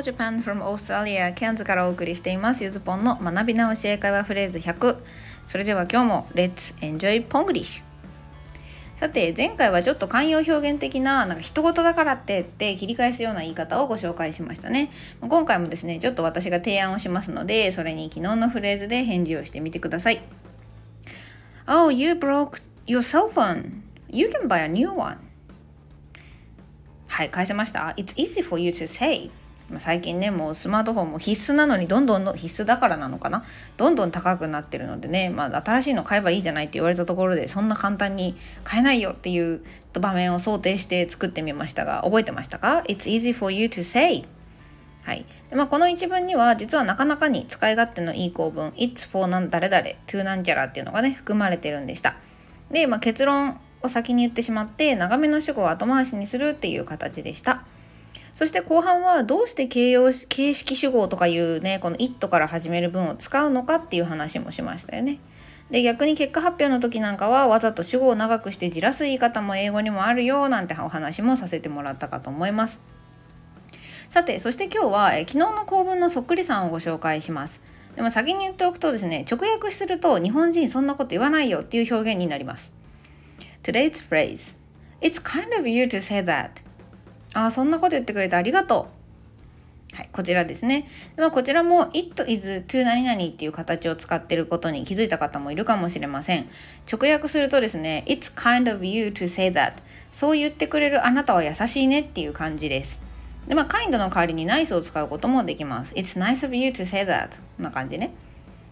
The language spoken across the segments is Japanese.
Hello Japan from Australia ケンズからお送りしています。ゆずぽんの学び直し英会話フレーズ100それでは今日も Let's enjoy Ponglish さて前回はちょっと慣用表現的ななんか人事だからってって切り返すような言い方をご紹介しましたね。今回もですねちょっと私が提案をしますのでそれに昨日のフレーズで返事をしてみてください。Oh you broke your cell phone. You can buy a new one. はい返せました。It's easy for you to say. 最近ねもうスマートフォンも必須なのにどんどん必須だからなのかな？どんどん高くなってるのでね、まあ、新しいの買えばいいじゃないって言われたところでそんな簡単に買えないよっていう場面を想定して作ってみましたが覚えてましたか ?It's easy for you to say. はい。でまあ、この一文には実はなかなかに使い勝手のいい構文 It's for なん誰々 to なんちゃらっていうのがね含まれてるんでした。で、まあ、結論を先に言ってしまって長めの主語を後回しにするっていう形でした。そして後半はどうして形容形式主語とかいうねこの「it」から始める文を使うのかっていう話もしましたよね。で逆に結果発表の時なんかはわざと主語を長くしてじらす言い方も英語にもあるよなんてお話もさせてもらったかと思います。さてそして今日はえ昨日の構文のそっくりさんをご紹介します。でも先に言っておくとですね直訳すると日本人そんなこと言わないよっていう表現になります。Today's phrase It's kind of you to say that あそんなこと言ってくれてありがとうはい、こちらですね。ではこちらも it is to 何々っていう形を使ってることに気づいた方もいるかもしれません。直訳するとですね、it's kind of you to say that そう言ってくれるあなたは優しいねっていう感じです。で、まあ kind の代わりに nice を使うこともできます。it's nice of you to say that な感じね。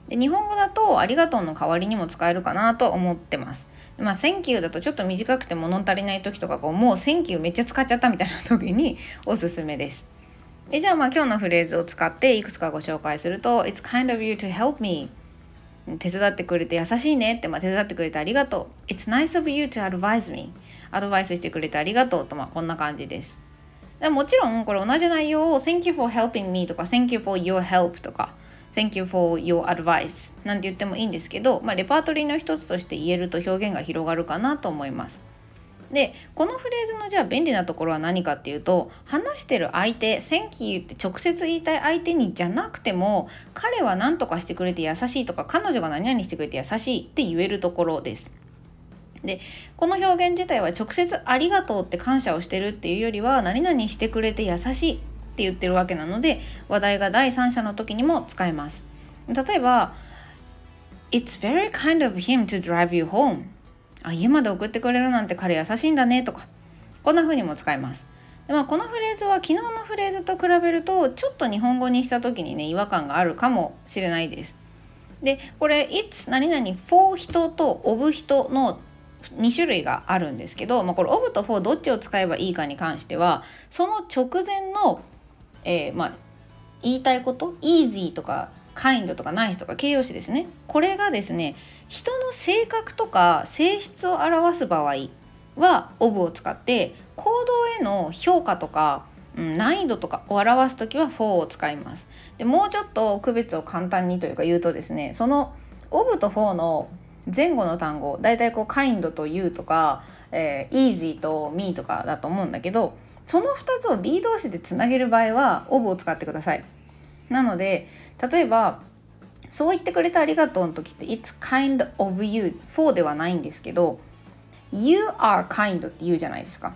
で日本語だとありがとうの代わりにも使えるかなと思ってます。まあ、Thank you だとちょっと短くて物足りない時とかこうもう Thank you めっちゃ使っちゃったみたいな時に おすすめです。でじゃあまあ今日のフレーズを使っていくつかご紹介すると It's kind of you to help me. 手伝ってくれて優しいねって、まあ、手伝ってくれてありがとう。It's nice of you to advise me. アドバイスしてくれてありがとうとまあこんな感じです。でもちろんこれ同じ内容を Thank you for helping me とか Thank you for your help とか Thank you for your advice なんて言ってもいいんですけど、まあ、レパートリーの一つとして言えると表現が広がるかなと思います。でこのフレーズのじゃあ便利なところは何かっていうと話してる相手「Thank you」って直接言いたい相手にじゃなくても彼は何とかしてくれて優しいとか彼女が何々してくれて優しいって言えるところです。でこの表現自体は直接「ありがとう」って感謝をしてるっていうよりは何々してくれて優しいって言ってるわけなので話題が第三者の時にも使えます。例えば It's very kind of him to drive you home. あ家まで送ってくれるなんて彼優しいんだねとか。こんな風にも使えます。で、まあ、このフレーズは昨日のフレーズと比べるとちょっと日本語にした時にね違和感があるかもしれないです。でこれ It's 何々 for 人と of 人の2種類があるんですけど、まあ、これ of と for どっちを使えばいいかに関してはその直前のえー、まあ、言いたいこと easy とか kind とか nice とか形容詞ですね。これがですね人の性格とか性質を表す場合は of を使って行動への評価とか難易度とかを表す時は for を使います。でもうちょっと区別を簡単にというか言うとですねその of と for の前後の単語だいたいこう kind と you とか、えー、easy と me とかだと思うんだけどその2つを B 同士でつなげる場合は of を使ってください。なので例えばそう言ってくれてありがとうの時って It's kind of you for ではないんですけど You are kind って言うじゃないですか。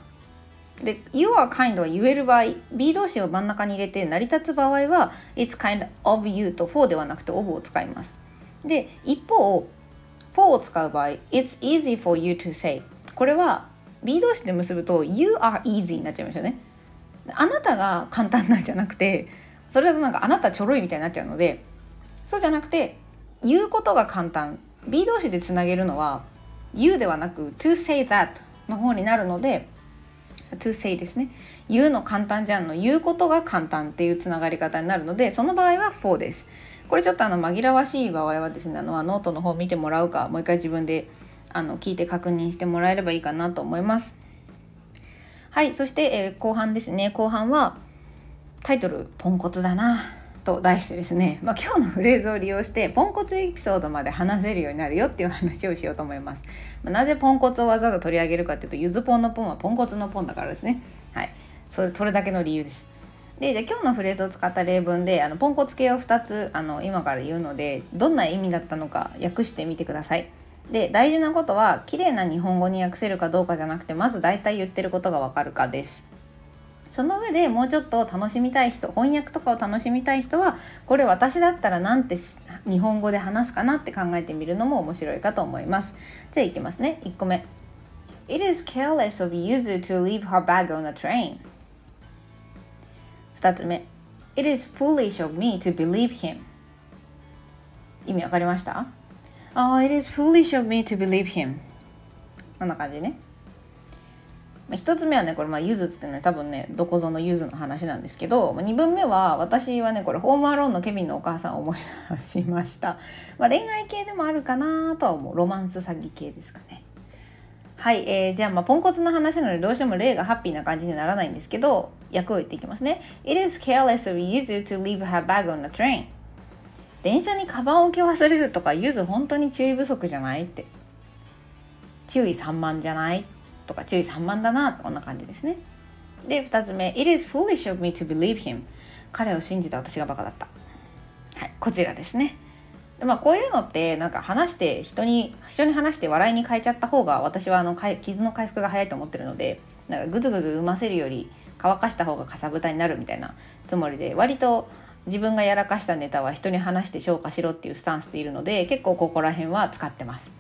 で You are kind は言える場合 B 動詞を真ん中に入れて成り立つ場合は It's kind of you と for ではなくて of を使います。で一方 for を使う場合 It's easy for you to say これは B 同士で結ぶと You are easy になっちゃいますよね。あなたが簡単なんじゃなくてそれだとなんかあなたちょろいみたいになっちゃうのでそうじゃなくて言うことが簡単。B 同士でつなげるのは You ではなく To say that の方になるので To say ですね。言うの簡単じゃんの言うことが簡単っていうつながり方になるのでその場合は For です。これちょっとあの紛らわしい場合はですねあのノートの方見てもらうかもう一回自分であの聞いて確認してもらえればいいかなと思います。はい、そして、えー、後半ですね。後半はタイトル「ポンコツだな」と題してですね、まあ、今日のフレーズを利用してポンコツエピソードまで話せるようになるよっていう話をしようと思います。まあ、なぜポンコツをわざわざ取り上げるかっていうとゆずポンのポンはポンコツのポンだからですね。はい、それそれだけの理由です。でじゃあ今日のフレーズを使った例文であのポンコツ系を2つあの今から言うのでどんな意味だったのか訳してみてください。で大事なことは綺麗な日本語に訳せるかどうかじゃなくてまず大体言ってることがわかるかです。その上でもうちょっと楽しみたい人翻訳とかを楽しみたい人はこれ私だったらなんて日本語で話すかなって考えてみるのも面白いかと思います。じゃあいきますね。1個目。It is careless of Yuzu to leave her bag on a train. 2つ目 It is foolish of me to believe him 意味わかりました、oh, It is foolish of me to believe him. こんな感じね。まあ一つ目はねこれまあゆずっていうのは多分ねどこぞのゆずの話なんですけどまあ二分目は私はねこれホームアローンのケビンのお母さんを思い出しました、まあ、恋愛系でもあるかなとは思う。ロマンス詐欺系ですかね。はい、えー、じゃあまあポンコツな話なのでどうしても例がハッピーな感じにならないんですけど訳を言っていきますね。It is careless of Yuzu to leave her bag on the train. 電車にカバン置き忘れるとかゆず本当に注意不足じゃないって。注意散漫じゃないとか注意散漫だなこんな感じですね。で2つ目。It is foolish of me to believe him. 彼を信じた私がバカだった。はいこちらですね。まあ、こういうのってなんか話して人に人に話して笑いに変えちゃった方が私はあの傷の回復が早いと思ってるのでなんかグズグズ産ませるより乾かした方がかさぶたになるみたいなつもりで割と自分がやらかしたネタは人に話して消化しろっていうスタンスでいるので結構ここら辺は使ってます。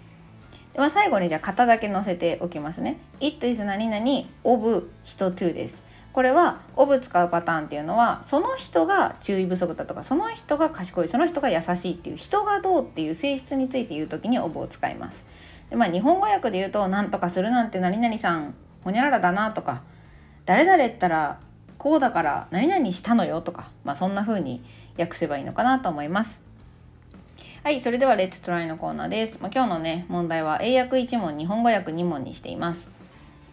でまあ、最後にじゃあ型だけ載せておきますね。It is 何々 of 人 to です。これは「オブ」使うパターンっていうのはその人が注意不足だとかその人が賢いその人が優しいっていう人がどうっていう性質について言う時に「オブ」を使います。でまあ、日本語訳で言うと「何とかするなんて何々さんほにゃららだな」とか「誰々ったらこうだから何々したのよ」とか、まあ、そんな風に訳せばいいのかなと思います。はい、それではレッツトライのコーナーです。まあ、今日のね、問題は英訳1問、日本語訳2問にしています。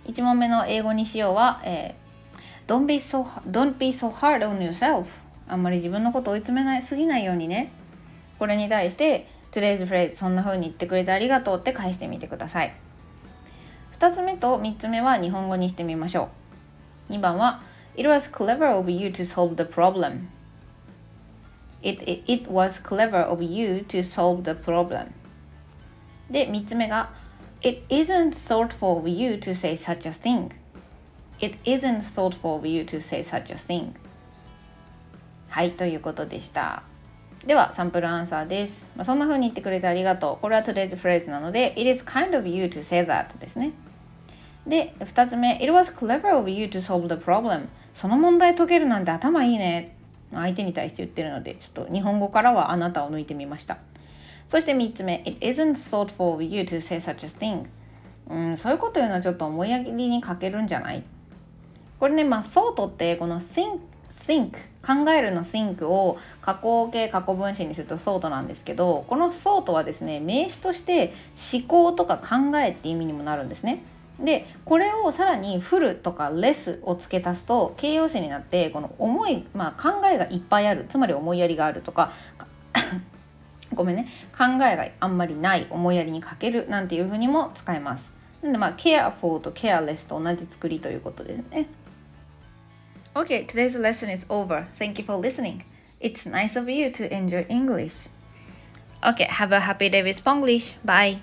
1問目の英語にしようは、えー Don't be so, don't be so hard on yourself あんまり自分のこと追い詰めないすぎないようにねこれに対して Today's phrase そんな風に言ってくれてありがとうって返してみてください2つ目と3つ目は日本語にしてみましょう2番は It was clever of you to solve the problem It, it, it was clever of you to solve the problem で3つ目が It isn't thoughtful of you to say such a thing It isn't thoughtful of you to say such a thing. はい、ということでした。では、サンプルアンサーです。まあ、そんな風に言ってくれてありがとう。これは today's phrase なので、It is kind of you to say that ですね。 で、2つ目、It was clever of you to solve the problem. その問題解けるなんて頭いいね。相手に対して言ってるので、ちょっと日本語からはあなたを抜いてみました。そして3つ目、It isn't thoughtful of you to say such a thing. うん、そういうこと言うのはちょっと思いやりに欠けるんじゃない？これね、まあ、ソートってこの think, think 考えるの think を加工形過去分詞にするとソートなんですけどこのソートはですね名詞として思考とか考えって意味にもなるんですね。でこれをさらにフルとかレスを付け足すと形容詞になってこの思い、まあ、考えがいっぱいあるつまり思いやりがあるとかごめんね考えがあんまりない思いやりに欠けるなんていうふうにも使えます。なのでまあ careful と careless と同じ作りということですね。Okay, today's lesson is over. Thank you for listening. It's nice of you to enjoy English. Okay, have a happy day with Spanglish. Bye.